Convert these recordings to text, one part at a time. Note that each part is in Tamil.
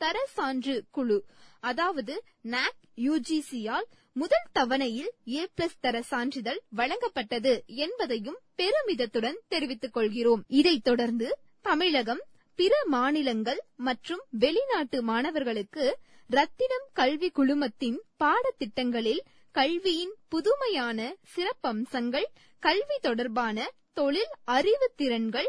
தர சான்று குழு. அதாவது நாக் யுஜிசியால் முதல் தவணையில் ஏ பிளஸ் தர சான்றிதழ் வழங்கப்பட்டது என்பதையும் பெருமிதத்துடன் தெரிவித்துக் கொள்கிறோம். இதைத் தொடர்ந்து தமிழகம் பிற மாநிலங்கள் மற்றும் வெளிநாட்டு மாணவர்களுக்கு ரத்தினம் கல்வி குழுமத்தின் பாடத்திட்டங்களில் கல்வியின் புதுமையான சிறப்பம்சங்கள் கல்வி தொடர்பான தொழில் அறிவு திறன்கள்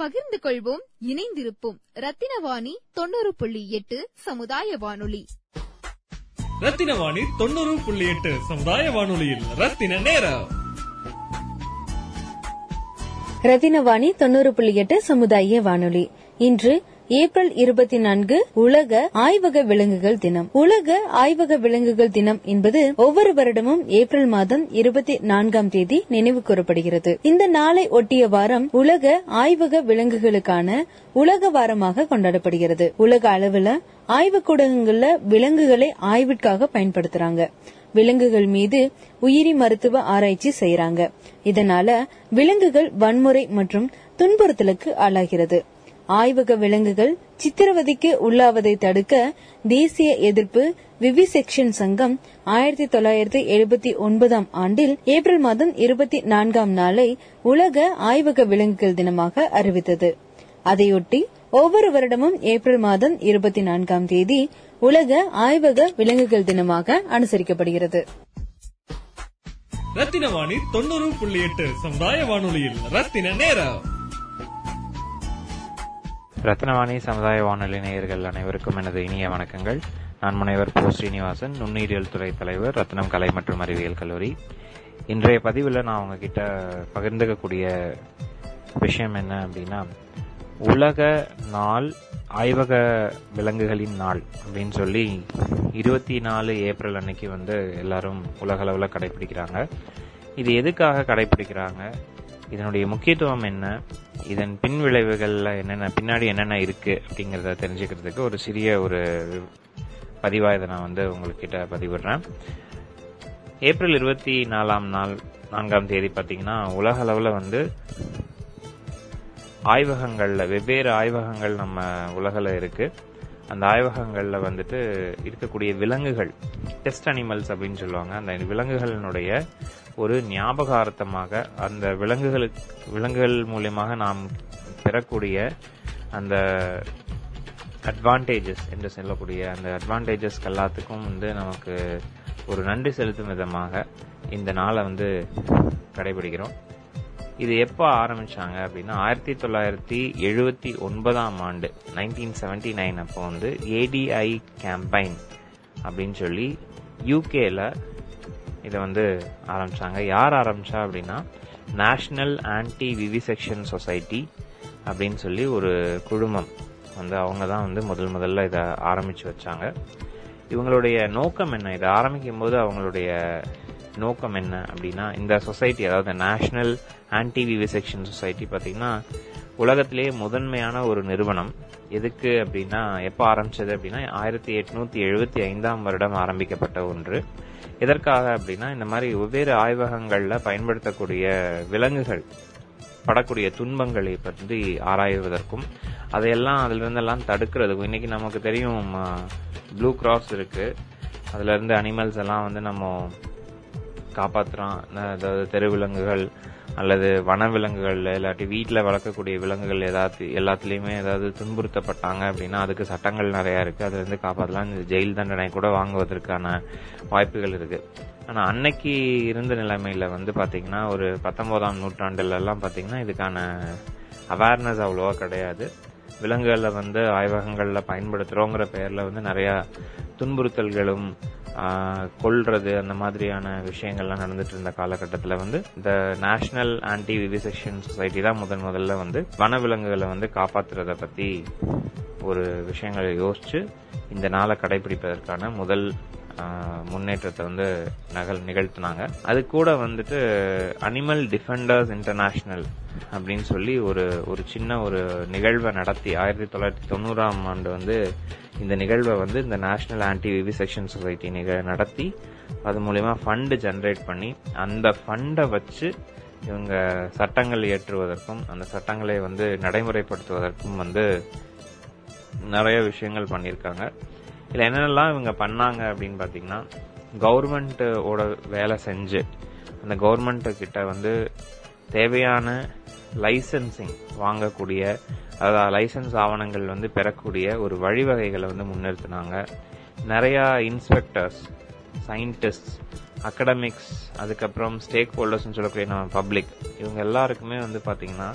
பகிர்ந்து கொள்வோம் இணைந்திருப்போம். ரத்தினவாணி தொண்ணூறு புள்ளி எட்டு சமுதாய வானொலி ரத்தினவாணி தொண்ணூறு புள்ளி எட்டு சமுதாய வானொலியில் ரத்தின நேரம். ரத்தினவாணி தொண்ணூறு புள்ளி எட்டு சமுதாய வானொலி இன்று ஏப்ரல் இருபத்தி நான்கு உலக ஆய்வக விலங்குகள் தினம். உலக ஆய்வக விலங்குகள் தினம் என்பது ஒவ்வொரு வருடமும் ஏப்ரல் மாதம் இருபத்தி நான்காம் தேதி நினைவு கூறப்படுகிறது. இந்த நாளை ஒட்டிய வாரம் உலக ஆய்வக விலங்குகளுக்கான உலக வாரமாக கொண்டாடப்படுகிறது. உலக அளவுல ஆய்வுக்கூடங்கள்ல விலங்குகளை ஆய்விற்காக பயன்படுத்துறாங்க. விலங்குகள் மீது உயிரி மருத்துவ ஆராய்ச்சி செய்யறாங்க இதனால விலங்குகள் வன்முறை மற்றும் துன்புறுத்தலுக்கு ஆளாகிறது. ஆய்வக விலங்குகள் சித்திரவதைக்கு உள்ளாவதை தடுக்க தேசிய எதிர்ப்பு விவிசெக்ஷன் சங்கம் ஆயிரத்தி தொள்ளாயிரத்தி எழுபத்தி ஒன்பதாம் ஆண்டில் ஏப்ரல் மாதம் இருபத்தி நான்காம் நாளை உலக ஆய்வக விலங்குகள் தினமாக அறிவித்தது. அதையொட்டி ஒவ்வொரு வருடமும் ஏப்ரல் மாதம் இருபத்தி நான்காம் தேதி உலக ஆய்வக விலங்குகள் தினமாக அனுசரிக்கப்படுகிறது. ரத்தினவாணி தொண்ணூறு புள்ளி எட்டு சமுதாய வானொலியில் ரத்தின நேரம். ரத்னவாணி சமுதாய வானொலி நேயர்கள் அனைவருக்கும் எனது இனிய வணக்கங்கள். நான் முனைவர் போ ஸ்ரீனிவாசன் நுண்ணுயிரியல் துறை தலைவர் ரத்னம் கலை மற்றும் அறிவியல் கல்லூரி. இன்றைய பதிவில் நான் உங்ககிட்ட பகிர்ந்துக்கக்கூடிய விஷயம் என்ன அப்படின்னா உலக நாள் ஆய்வக விலங்குகளின் நாள் அப்படின்னு சொல்லி இருபத்தி நாலு ஏப்ரல் அன்னைக்கு வந்து எல்லாரும் உலக அளவில் கடைபிடிக்கிறாங்க. இது எதுக்காக கடைபிடிக்கிறாங்க? இதனுடைய முக்கியத்துவம் என்ன? இதன் பின் விளைவுகள்ல என்னென்ன பின்னாடி என்னென்ன இருக்கு அப்படிங்கறத தெரிஞ்சுக்கிறதுக்கு ஒரு சிறிய ஒரு பதிவா இதை நான் வந்து உங்ககிட்ட பதிவிடுறேன். ஏப்ரல் இருபத்தி நாலாம் நாள் நான்காம் தேதி பார்த்தீங்கன்னா உலக அளவில் வந்து ஆய்வகங்கள்ல வெவ்வேறு ஆய்வகங்கள் நம்ம உலகில் இருக்கு. அந்த ஆய்வகங்களில் வந்துட்டு இருக்கக்கூடிய விலங்குகள் டெஸ்ட் அனிமல்ஸ் அப்படின்னு சொல்லுவாங்க. அந்த விலங்குகளினுடைய ஒரு ஞாபகார்த்தமாக அந்த விலங்குகளுக்கு விலங்குகள் மூலியமாக நாம் பெறக்கூடிய அந்த அட்வான்டேஜஸ் என்று சொல்லக்கூடிய அந்த அட்வான்டேஜஸ் எல்லாத்துக்கும் வந்து நமக்கு ஒரு நன்றி செலுத்தும் விதமாக இந்த நாளை வந்து கடைபிடிக்கிறோம். இது எப்போ ஆரம்பிச்சாங்க அப்படின்னா ஆயிரத்தி தொள்ளாயிரத்தி எழுபத்தி ஒன்பதாம் ஆண்டு நைன்டீன் செவன்டி நைன் அப்போ வந்து ஏடிஐ கேம்பைன் அப்படின்னு சொல்லி யூகேல இதை வந்து ஆரம்பிச்சாங்க. யார் ஆரம்பித்தா அப்படின்னா நேஷ்னல் ஆன்டி விவிசெக்ஷன் சொசைட்டி அப்படின்னு சொல்லி ஒரு குழுமம் வந்து அவங்க தான் வந்து முதல் முதல்ல இதை ஆரம்பித்து வச்சாங்க. இவங்களுடைய நோக்கம் என்ன? இதை ஆரம்பிக்கும் போது அவங்களுடைய நோக்கம் என்ன அப்படின்னா இந்த சொசைட்டி அதாவது நேஷனல் ஆன்டி விவிசெக்ஷன் சொசைட்டி பார்த்தீங்கன்னா உலகத்திலேயே முதன்மையான ஒரு நிறுவனம். எதுக்கு அப்படின்னா எப்போ ஆரம்பிச்சது அப்படின்னா ஆயிரத்தி எட்நூத்தி எழுபத்தி ஐந்தாம் வருடம் ஆரம்பிக்கப்பட்ட ஒன்று. எதற்காக அப்படின்னா இந்த மாதிரி வெவ்வேறு ஆய்வகங்கள்ல பயன்படுத்தக்கூடிய விலங்குகள் படக்கூடிய துன்பங்களை பற்றி ஆராய்வதற்கும் அதையெல்லாம் அதுல இருந்தெல்லாம் தடுக்கிறதுக்கும் இன்னைக்கு நமக்கு தெரியும் ப்ளூ கிராஸ் இருக்கு. அதுல இருந்து அனிமல்ஸ் எல்லாம் வந்து நம்ம காப்பாற்றுறான் அதாவது தெருவிலங்குகள் அல்லது வனவிலங்குகள் இல்லாட்டி வீட்டில் வளர்க்கக்கூடிய விலங்குகள் ஏதாவது எல்லாத்துலேயுமே ஏதாவது துன்புறுத்தப்பட்டாங்க அப்படின்னா அதுக்கு சட்டங்கள் நிறையா இருக்குது அதுலேருந்து காப்பாற்றலாம் இந்த ஜெயில் தண்டனை கூட வாங்குவதற்கான வாய்ப்புகள் இருக்குது ஆனால் அன்னைக்கு இருந்த நிலைமையில் வந்து பார்த்திங்கன்னா ஒரு பத்தொன்பதாம் நூற்றாண்டுலலாம் பார்த்தீங்கன்னா இதுக்கான அவேர்னஸ் அவ்வளோவா கிடையாது. விலங்குகளை வந்து ஆய்வகங்களில் பயன்படுத்துகிறோங்கிற பெயரில் வந்து நிறையா துன்புறுத்தல்களும் கொல்றது அந்த மாதிரியான விஷயங்கள்லாம் நடந்துட்டு இருந்த காலகட்டத்தில் வந்து இந்த நேஷனல் ஆன்டி விவிசெக்ஷன் சொசைட்டி தான் முதன் முதல்ல வந்து வனவிலங்குகளை வந்து காப்பாத்துறத பத்தி ஒரு விஷயங்களை யோசிச்சு இந்த நாளை கடைபிடிப்பதற்கான முதல் முன்னேற்றத்தை வந்து நகல் நிகழ்த்தினாங்க. அது கூட வந்துட்டு அனிமல் டிஃபெண்டர்ஸ் இன்டர்நேஷனல் அப்படின்னு சொல்லி ஒரு ஒரு சின்ன ஒரு நிகழ்வை நடத்தி ஆயிரத்தி தொள்ளாயிரத்தி தொண்ணூறாம் ஆண்டு வந்து இந்த நிகழ்வை வந்து இந்த நேஷனல் ஆன்டி விவிசெக்ஷன் சொசைட்டி நிகழ் நடத்தி அது மூலயமா ஃபண்டு ஜென்ரேட் பண்ணி அந்த ஃபண்டை வச்சு இவங்க சட்டங்கள் இயற்றுவதற்கும் அந்த சட்டங்களை வந்து நடைமுறைப்படுத்துவதற்கும் வந்து நிறைய விஷயங்கள் பண்ணியிருக்காங்க. இதில் என்னென்னலாம் இவங்க பண்ணாங்க அப்படின்னு பார்த்தீங்கன்னா கவர்மெண்ட்டோட வேலை செஞ்சு அந்த கவர்மெண்ட்டுக்கிட்ட வந்து தேவையான லைசன்சிங் வாங்கக்கூடிய அதாவது லைசன்ஸ் ஆவணங்கள் வந்து பெறக்கூடிய ஒரு வழிவகைகளை வந்து முன்னிறுத்தினாங்க. நிறையா இன்ஸ்பெக்டர்ஸ் சயின்டிஸ்ட் அகடமிக்ஸ் அதுக்கப்புறம் ஸ்டேக் ஹோல்டர்ஸ்னு சொல்லக்கூடிய நம்ம பப்ளிக் இவங்க எல்லாருக்குமே வந்து பார்த்தீங்கன்னா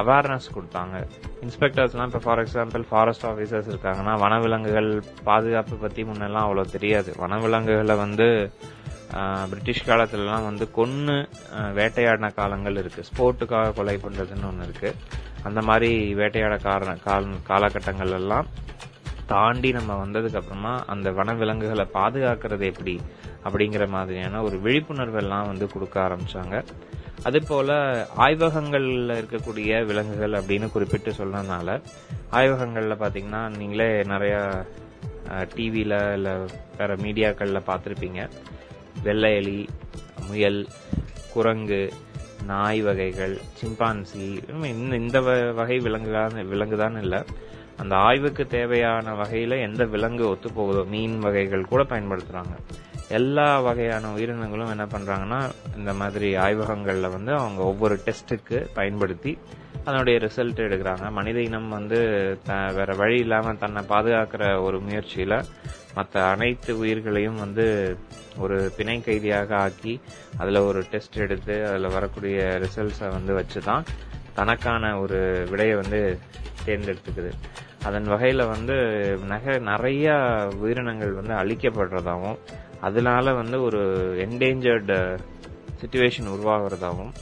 அவேர்னஸ் கொடுத்தாங்க. இன்ஸ்பெக்டர்ஸ்லாம் இப்போ ஃபார் எக்ஸாம்பிள் ஃபாரஸ்ட் ஆஃபீஸர்ஸ் இருக்காங்கன்னா வனவிலங்குகள் பாதுகாப்பு பற்றி முன்னெல்லாம் அவ்வளோ தெரியாது. வனவிலங்குகளை வந்து பிரிட்டிஷ் காலத்துலலாம் வந்து கொன்று வேட்டையாடின காலங்கள் இருக்குது ஸ்போர்ட்டுக்காக கொலை பண்ணுறதுன்னு ஒன்று இருக்குது அந்த மாதிரி வேட்டையாட காரண காலகட்டங்கள் எல்லாம் தாண்டி நம்ம வந்ததுக்கப்புறமா அந்த வனவிலங்குகளை பாதுகாக்கிறது எப்படி அப்படிங்கிற மாதிரியான ஒரு விழிப்புணர்வு எல்லாம் வந்து கொடுக்க ஆரம்பித்தாங்க அதே போல ஆய்வகங்கள்ல இருக்கக்கூடிய விலங்குகள் அப்படின்னு குறிப்பிட்டு சொன்னதுனால ஆய்வகங்கள்ல பாத்தீங்கன்னா நீங்களே நிறைய டிவியில இல்ல வேற மீடியாக்கள்ல பார்த்துருப்பீங்க வெள்ளை எலி முயல் குரங்கு நாய் வகைகள் சிம்பான்சி இந்த வகை விலங்குதான் விலங்குதான் இல்ல. அந்த ஆய்வுக்கு தேவையான வகையில எந்த விலங்கு ஒத்து போகுதோ மீன் வகைகள் கூட பயன்படுத்துறாங்க. எல்லா வகையான உயிரினங்களும் என்ன பண்றாங்கன்னா இந்த மாதிரி ஆய்வகங்கள்ல வந்து அவங்க ஒவ்வொரு டெஸ்ட்டுக்கு பயன்படுத்தி அதனுடைய ரிசல்ட் எடுக்கிறாங்க. மனித இனம் வந்து வேற வழி இல்லாம தன்னை பாதுகாக்கிற ஒரு முயற்சியில மற்ற அனைத்து உயிர்களையும் வந்து ஒரு பிணை கைதியாக ஆக்கி அதுல ஒரு டெஸ்ட் எடுத்து அதுல வரக்கூடிய ரிசல்ட்ஸை வந்து வச்சுதான் தனக்கான ஒரு விடையை வந்து தேர்ந்தெடுத்துக்குது. அதன் வகையில் வந்து நகை நிறைய உயிரினங்கள் வந்து அழிக்கப்படுறதாகவும் அதனால வந்து ஒரு என்டேஞ்சர்டு சுச்சுவேஷன் உருவாகிறதாகவும்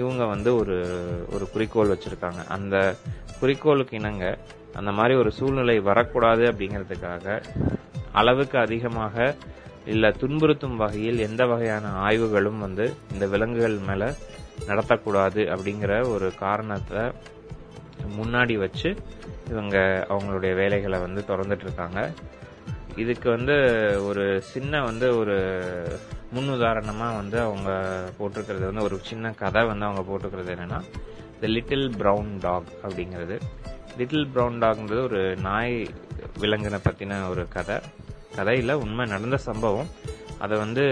இவங்க வந்து ஒரு ஒரு குறிக்கோள் வச்சிருக்காங்க. அந்த குறிக்கோளுக்கு இணங்க அந்த மாதிரி ஒரு சூழ்நிலை வரக்கூடாது அப்படிங்கிறதுக்காக அளவுக்கு அதிகமாக இல்லை துன்புறுத்தும் வகையில் எந்த வகையான ஆய்வுகளும் வந்து இந்த விலங்குகள் மேலே நடத்தக்கூடாது அப்படிங்கிற ஒரு காரணத்தை முன்னாடி வச்சு இவங்க அவங்களுடைய வேலைகளை வந்து திறந்துட்டு இருக்காங்க. இதுக்கு வந்து ஒரு சின்ன வந்து ஒரு முன்னுதாரணமா வந்து அவங்க போட்டிருக்கிறது வந்து ஒரு சின்ன கதை வந்து அவங்க போட்டிருக்கிறது என்னன்னா த லிட்டில் ப்ரௌன் டாக் அப்படிங்கிறது. லிட்டில் ப்ரௌன் டாக்ன்றது ஒரு நாய் விலங்கினை பத்தின ஒரு கதை. கதையில உண்மை நடந்த சம்பவம். அதை வந்து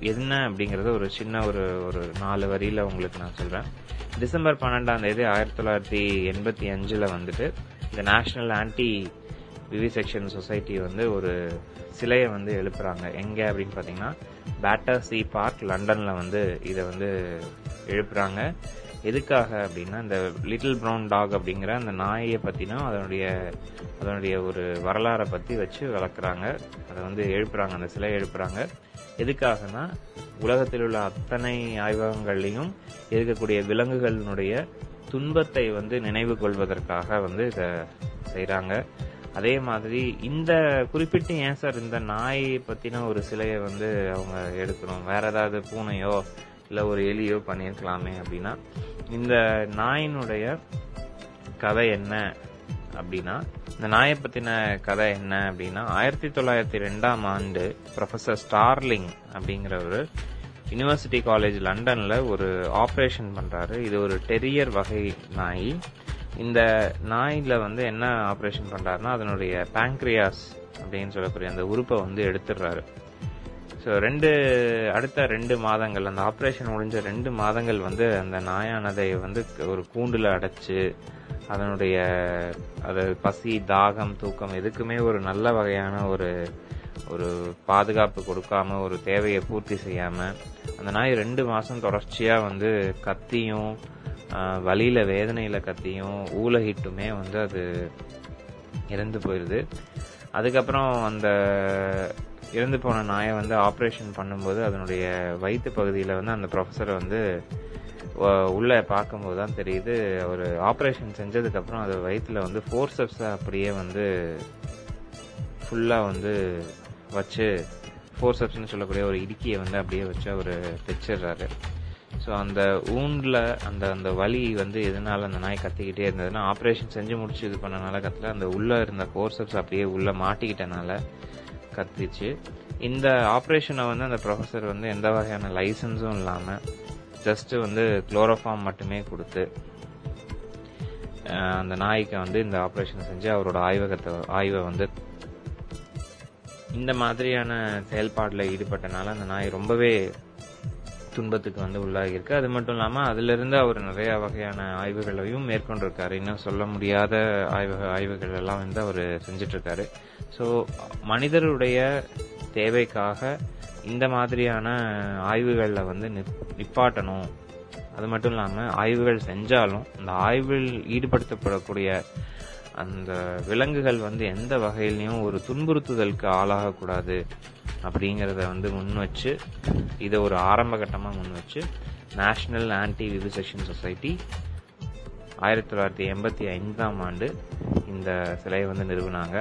என்ன அப்படிங்கறது ஒரு சின்ன ஒரு ஒரு நாலு வரியில உங்களுக்கு நான் சொல்றேன். டிசம்பர் பன்னெண்டாம் தேதி ஆயிரத்தி தொள்ளாயிரத்தி எண்பத்தி அஞ்சுல வந்துட்டு இந்த நேஷனல் ஆன்டி விவிசெக்ஷன் சொசைட்டி வந்து ஒரு சிலையை வந்து எழுப்புறாங்க. எங்க அப்படின்னு பார்த்தீங்கன்னா பேட்டர் சி பார்க் லண்டன்ல வந்து இதை வந்து எழுப்புறாங்க. எதுக்காக அப்படின்னா இந்த லிட்டில் ப்ரௌன் டாக் அப்படிங்கிற அந்த நாயை பற்றினா அதனுடைய அதனுடைய ஒரு வரலாறை பத்தி வச்சு வளர்க்குறாங்க. அதை வந்து எழுப்புறாங்க அந்த சிலை எழுப்புறாங்க. எதுக்காகனா உலகத்தில் உள்ள அத்தனை ஆய்வகங்கள்லையும் இருக்கக்கூடிய விலங்குகளினுடைய துன்பத்தை வந்து நினைவு கொள்வதற்காக வந்து இதை செய்கிறாங்க அதே மாதிரி இந்த குறிப்பிட்டு ஏன் சார் இந்த நாய் பத்தின ஒரு சிலையை வந்து அவங்க எடுக்கணும். வேற ஏதாவது பூனையோ இல்ல ஒரு எலியோ பண்ணியிருக்கலாமே அப்படின்னா இந்த நாயினுடைய கதை என்ன அப்படின்னா இந்த நாயை பத்தின கதை என்ன அப்படின்னா ஆயிரத்தி தொள்ளாயிரத்தி ரெண்டாம் ஆண்டு ப்ரொஃபசர் ஸ்டார்லிங் அப்படிங்கிறவர் யுனிவர்சிட்டி காலேஜ் லண்டன்ல ஒரு ஆப்ரேஷன் பண்றாரு. இது ஒரு டெரியர் வகை நாய். இந்த நாயில் வந்து என்ன ஆப்ரேஷன் பண்ணுறாருன்னா அதனுடைய பேங்க்ரியாஸ் அப்படின்னு சொல்லக்கூடிய அந்த உறுப்பை வந்து எடுத்துடுறாரு. ஸோ ரெண்டு அடுத்த ரெண்டு மாதங்கள் அந்த ஆப்ரேஷன் முடிஞ்ச ரெண்டு மாதங்கள் வந்து அந்த நாயானதை வந்து ஒரு கூண்டில் அடைச்சு அதனுடைய அது பசி தாகம் தூக்கம் எதுக்குமே ஒரு நல்ல வகையான ஒரு ஒரு பாதுகாப்பு கொடுக்காம ஒரு தேவையை பூர்த்தி செய்யாமல் அந்த நாய் ரெண்டு மாதம் தொடர்ச்சியாக வந்து கத்தியும் வழியில் வேதனையில் வேதனையில கத்தியும் ஊலகிட்டுமே வந்து அது இறந்து போயிருது. அதுக்கப்புறம் அந்த இறந்து போன நாயை வந்து ஆப்ரேஷன் பண்ணும்போது அதனுடைய வயிற்று பகுதியில் வந்து அந்த ப்ரொஃபஸரை வந்து உள்ளே பார்க்கும்போது தான் தெரியுது அவர் ஆப்ரேஷன் செஞ்சதுக்கப்புறம் அது வயிற்றுல வந்து ஃபோர்சப்ஸை அப்படியே வந்து ஃபுல்லாக வந்து வச்சு ஃபோர்சப்ஸ்னு சொல்லக்கூடிய ஒரு இடுக்கியை வந்து அப்படியே வச்சு அவர் தைச்சிடுறாரு. ஸோ அந்த ஊண்டில் அந்த அந்த வலி வந்து எதனால அந்த நாய் கத்திக்கிட்டே இருந்ததுன்னா ஆப்ரேஷன் செஞ்சு முடிச்சு இது பண்ணனால கத்தல அந்த உள்ளே இருந்த ஃபோர்சப்ஸ் அப்படியே உள்ளே மாட்டிக்கிட்டனால கத்திச்சு. இந்த ஆப்ரேஷனை வந்து அந்த ப்ரொஃபஸர் வந்து எந்த வகையான லைசன்ஸும் இல்லாமல் ஜஸ்ட் வந்து குளோரோஃபார்ம் மட்டுமே கொடுத்து அந்த நாய்க்கு வந்து இந்த ஆப்ரேஷன் செஞ்சு அவரோட ஆய்வகத்தை ஆய்வை வந்து இந்த மாதிரியான செயல்பாட்டில் ஈடுபட்டனால அந்த நாய் ரொம்பவே துன்பத்துக்கு வந்து உள்ளாகியிருக்கு. அது மட்டும் இல்லாம அதுல இருந்து அவர் நிறைய வகையான ஆய்வுகளையும் மேற்கொண்டிருக்காரு. இன்னும் சொல்ல முடியாத ஆய்வு ஆய்வுகள் எல்லாம் வந்து அவர் செஞ்சுட்டு இருக்காரு ஸோ மனிதருடைய தேவைக்காக இந்த மாதிரியான ஆய்வுகளில் வந்து நிப்- நிப்பாட்டணும். அது மட்டும் இல்லாம ஆய்வுகள் செஞ்சாலும் அந்த ஆய்வில் ஈடுபடுத்தப்படக்கூடிய அந்த விலங்குகள் வந்து எந்த வகையிலையும் ஒரு துன்புறுத்துதலுக்கு ஆளாகக்கூடாது. அப்படிங்கிறத வந்து முன் வச்சு இதை ஒரு ஆரம்ப கட்டமாக முன் வச்சு நேஷனல் ஆன்டி விவிசெக்ஷன் சொசைட்டி ஆயிரத்தி தொள்ளாயிரத்தி எண்பத்தி ஐந்தாம் ஆண்டு இந்த சிலையை வந்து நிறுவினாங்க.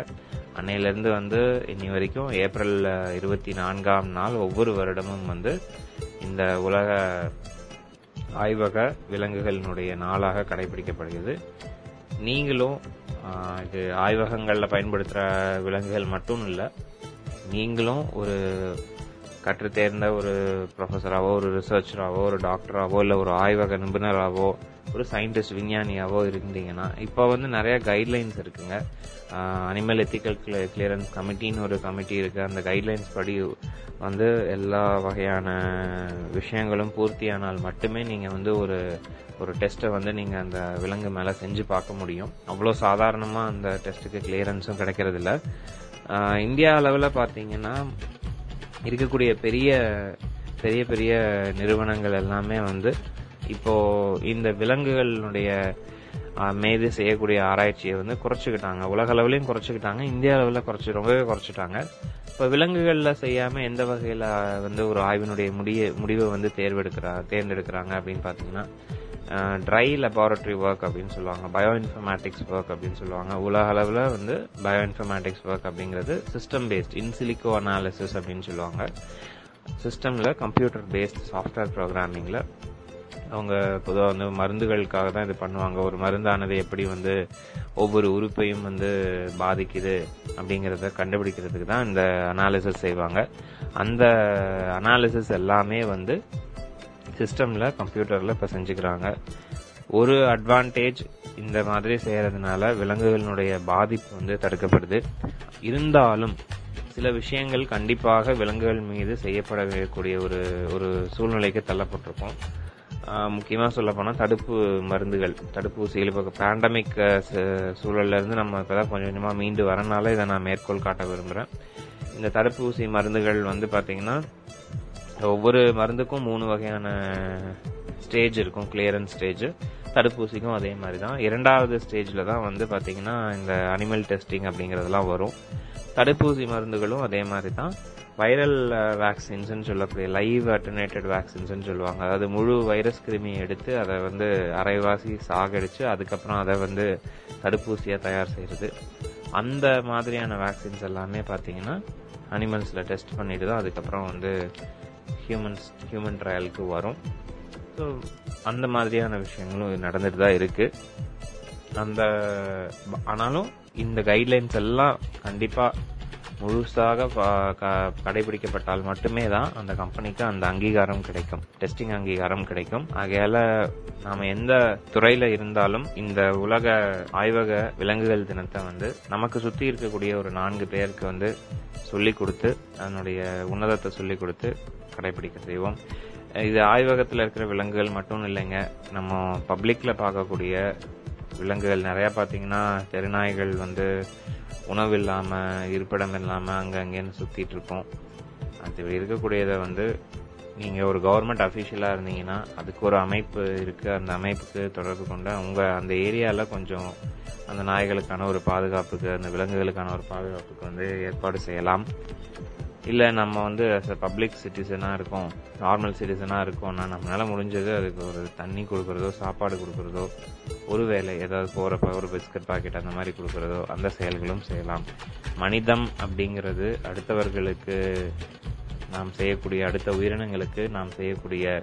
அன்னையிலேருந்து வந்து இன்னி வரைக்கும் ஏப்ரல் இருபத்தி நான்காம் நாள் ஒவ்வொரு வருடமும் வந்து இந்த உலக ஆய்வக விலங்குகளினுடைய நாளாக கடைபிடிக்கப்படுகிறது. நீங்களும் இது ஆய்வகங்களில் பயன்படுத்துகிற விலங்குகள் மட்டும் இல்லை நீங்களும் ஒரு கற்று தேர்ந்த ஒரு ப்ரொஃபஸராகவோ ஒரு ரிசர்ச்சராகவோ ஒரு டாக்டராகவோ இல்லை ஒரு ஆய்வக நிபுணராகவோ ஒரு சயின்டிஸ்ட் விஞ்ஞானியாகவோ இருந்தீங்கன்னா இப்போ வந்து நிறைய கைட்லைன்ஸ் இருக்குங்க. அனிமல் எத்திக்கல் கிளியரன்ஸ் கமிட்டின்னு ஒரு கமிட்டி இருக்குது அந்த கைட்லைன்ஸ் படி வந்து எல்லா வகையான விஷயங்களும் பூர்த்தியானால் மட்டுமே நீங்கள் வந்து ஒரு ஒரு டெஸ்ட்டை வந்து நீங்கள் அந்த விலங்கு மேலே செஞ்சு பார்க்க முடியும். அவ்வளோ சாதாரணமாக அந்த டெஸ்ட்டுக்கு கிளியரன்ஸும் கிடைக்கிறதில்ல. இந்தியா அளவில் பார்த்தீங்கன்னா இருக்கக்கூடிய பெரிய பெரிய பெரிய நிறுவனங்கள் எல்லாமே வந்து இப்போ இந்த விலங்குகளினுடைய ஆஹ், மீது செய்யக்கூடிய ஆராய்ச்சியை வந்து குறைச்சிக்கிட்டாங்க. உலக அளவுலையும் குறைச்சிக்கிட்டாங்க. இந்திய அளவில் குறைச்சி ரொம்பவே குறைச்சிட்டாங்க. இப்போ விலங்குகளில் செய்யாமல் எந்த வகையில் வந்து ஒரு ஆய்வினுடைய முடிய முடிவை வந்து தேர்வெடுக்கிறா தேர்ந்தெடுக்கிறாங்க அப்படின்னு பார்த்தீங்கன்னா ட்ரை லெபார்ட்ரி ஒர்க் அப்படின்னு சொல்லுவாங்க பயோ இன்ஃபர்மேட்டிக்ஸ் ஒர்க் அப்படின்னு சொல்லுவாங்க. உலக அளவில் வந்து பயோ இன்ஃபர்மேட்டிக்ஸ் ஒர்க் அப்படிங்கிறது system based in silico analysis அப்படின்னு சொல்லுவாங்க. சிஸ்டமில் கம்ப்யூட்டர் பேஸ்ட் சாஃப்ட்வேர் ப்ரோக்ராமிங்கில் அவங்க பொதுவாக வந்து மருந்துகளுக்காக தான் இது பண்ணுவாங்க. ஒரு மருந்தானது எப்படி வந்து ஒவ்வொரு உறுப்பையும் வந்து பாதிக்குது அப்படிங்கிறத கண்டுபிடிக்கிறதுக்கு தான் இந்த அனாலிசிஸ் செய்வாங்க. அந்த அனாலிசிஸ் எல்லாமே வந்து சிஸ்டம்ல கம்ப்யூட்டர்ல இப்ப செஞ்சுக்கிறாங்க ஒரு அட்வான்டேஜ் இந்த மாதிரி செய்யறதுனால விலங்குகளினுடைய பாதிப்பு வந்து தடுக்கப்படுது. இருந்தாலும் சில விஷயங்கள் கண்டிப்பாக விலங்குகள் மீது செய்யப்படக்கூடிய ஒரு ஒரு சூழ்நிலைக்கு தள்ளப்பட்டிருக்கும். முக்கியமாக சொல்லப்போனால் சொல்ல தடுப்பு மருந்துகள் தடுப்பூசிகள். இப்போ பேண்டமிக் சூழல்ல இருந்து நம்ம இப்பதான் கொஞ்சம் கொஞ்சமாக மீண்டு வரனால இதை நான் மேற்கோள் காட்ட விரும்புகிறேன் இந்த தடுப்பூசி மருந்துகள் வந்து பார்த்தீங்கன்னா ஒவ்வொரு மருந்துக்கும் மூணு வகையான ஸ்டேஜ் இருக்கும். கிளியரன்ஸ் ஸ்டேஜ் தடுப்பூசிக்கும் அதே மாதிரி தான் இரண்டாவது ஸ்டேஜில் தான் வந்து பார்த்தீங்கன்னா இந்த அனிமல் டெஸ்டிங் அப்படிங்கிறதுலாம் வரும். தடுப்பூசி மருந்துகளும் அதே மாதிரி தான் வைரல் வேக்சின்ஸ்னு சொல்லக்கூடிய லைவ் அட்டனேட்டட் வேக்சின்ஸ்னு சொல்லுவாங்க. அதாவது முழு வைரஸ் கிருமியை எடுத்து அதை வந்து அரைவாசி சாகடிச்சு அதுக்கப்புறம் அதை வந்து தடுப்பூசியாக தயார் செய்கிறது அந்த மாதிரியான வேக்சின்ஸ் எல்லாமே பார்த்தீங்கன்னா அனிமல்ஸில் டெஸ்ட் பண்ணிட்டு தான் அதுக்கப்புறம் வந்து ஹியூமன்ஸ் ஹியூமன் ட்ரையலுக்கு வரும். ஸோ அந்த மாதிரியான விஷயங்களும் நடந்துட்டு தான் இருக்கு. அந்த ஆனாலும் இந்த கைட்லைன்ஸ் எல்லாம் கண்டிப்பாக முழுசாக க- கடைபிடிக்கப்பட்டால் மட்டுமே தான் அந்த கம்பெனிக்கு அந்த அங்கீகாரம் கிடைக்கும். டெஸ்டிங் அங்கீகாரம் கிடைக்கும். ஆகையால நாம எந்த துறையில இருந்தாலும் இந்த உலக ஆய்வக விலங்குகள் தினத்தை வந்து நமக்கு சுத்தி இருக்கக்கூடிய ஒரு நான்கு பேருக்கு வந்து சொல்லி கொடுத்து அதனுடைய உன்னதத்தை சொல்லி கொடுத்து கடைபிடிக்க செய்வோம். இது ஆய்வகத்தில் இருக்கிற விலங்குகள் மட்டும் இல்லைங்க. நம்ம பப்ளிக்ல பார்க்கக்கூடிய விலங்குகள். நிறைய பார்த்தீங்கன்னா தெருநாய்கள் வந்து உணவு இல்லாமல் இருப்பிடம் இல்லாமல் அங்கே அங்கேன்னு சுத்திட்டு அது இருக்கக்கூடியதை வந்து நீங்கள் ஒரு கவர்மெண்ட் அஃபீஷியலாக இருந்தீங்கன்னா அதுக்கு ஒரு அமைப்பு இருக்குது அந்த அமைப்புக்கு தொடர்பு கொண்டு உங்கள் அந்த ஏரியாவில் கொஞ்சம் அந்த நாய்களுக்கான ஒரு பாதுகாப்புக்கு அந்த விலங்குகளுக்கான ஒரு பாதுகாப்புக்கு வந்து ஏற்பாடு செய்யலாம். இல்ல நம்ம வந்து பப்ளிக் சிட்டிசனா இருக்கோம். நார்மல் சிட்டிசனா இருக்கோம்னா நம்மளால முடிஞ்சது அதுக்கு ஒரு தண்ணி கொடுக்கறதோ சாப்பாடு கொடுக்கறதோ ஒருவேளை ஏதாவது போறப்ப ஒரு பிஸ்கட் பாக்கெட் அந்த மாதிரி கொடுக்கறதோ அந்த செயல்களும் செய்யலாம். மனிதம் அப்படிங்கிறது அடுத்தவர்களுக்கு நாம் செய்யக்கூடிய அடுத்த உயிரினங்களுக்கு நாம் செய்யக்கூடிய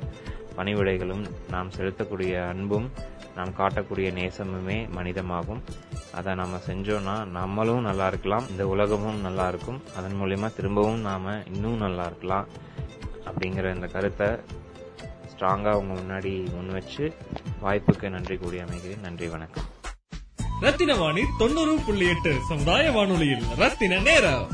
பணிவிடைகளும் நாம் செலுத்தக்கூடிய அன்பும் நாம் காட்டக்கூடிய நேசமுமே மனிதமாகும். அதை நாம் செஞ்சோன்னா நம்மளும் நல்லா இருக்கலாம் இந்த உலகமும் நல்லா இருக்கும். அதன் மூலயமா திரும்பவும் நாம் இன்னும் நல்லா இருக்கலாம் அப்படிங்கிற இந்த கருத்தை ஸ்ட்ராங்காக உங்க முன்னாடி முன் வச்சு வாய்ப்புக்கு நன்றி கூடி அமைகிறேன். நன்றி வணக்கம். ரத்தின வாணி தொண்ணூறு புள்ளி எட்டு சமுதாய வானொலியில் ரத்தின நேரம்.